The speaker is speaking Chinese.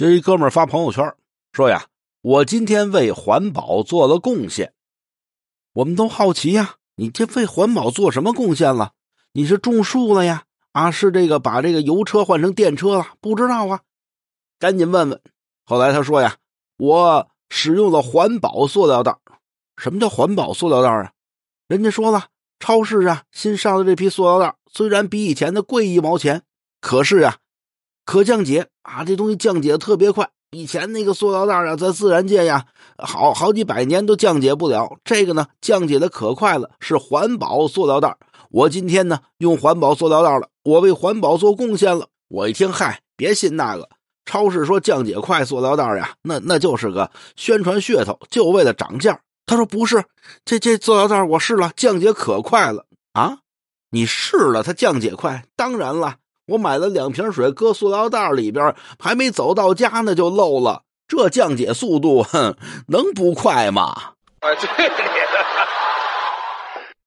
今一哥们发朋友圈说呀：“我今天为环保做了贡献。”我们都好奇呀，你这为环保做什么贡献了？你是种树了呀？啊，是这个把这个油车换成电车了？不知道啊，赶紧问问。后来他说呀：“我使用了环保塑料袋。”什么叫环保塑料袋啊？人家说了，超市啊新上的这批塑料袋虽然比以前的贵一毛钱，可是呀。可降解啊，这东西降解特别快。以前那个塑料袋啊，在自然界呀，好好几百年都降解不了。这个呢，降解的可快了，是环保塑料袋。我今天呢，用环保塑料袋了，我为环保做贡献了。我一听，嗨，别信那个，超市说降解快，塑料袋呀，那那就是个宣传噱头，就为了涨价。他说不是，这这塑料袋我试了，降解可快了啊！你试了，它降解快，当然了。我买了两瓶水，搁塑料袋里边，还没走到家呢就漏了。这降解速度，哼，能不快吗？啊，对的。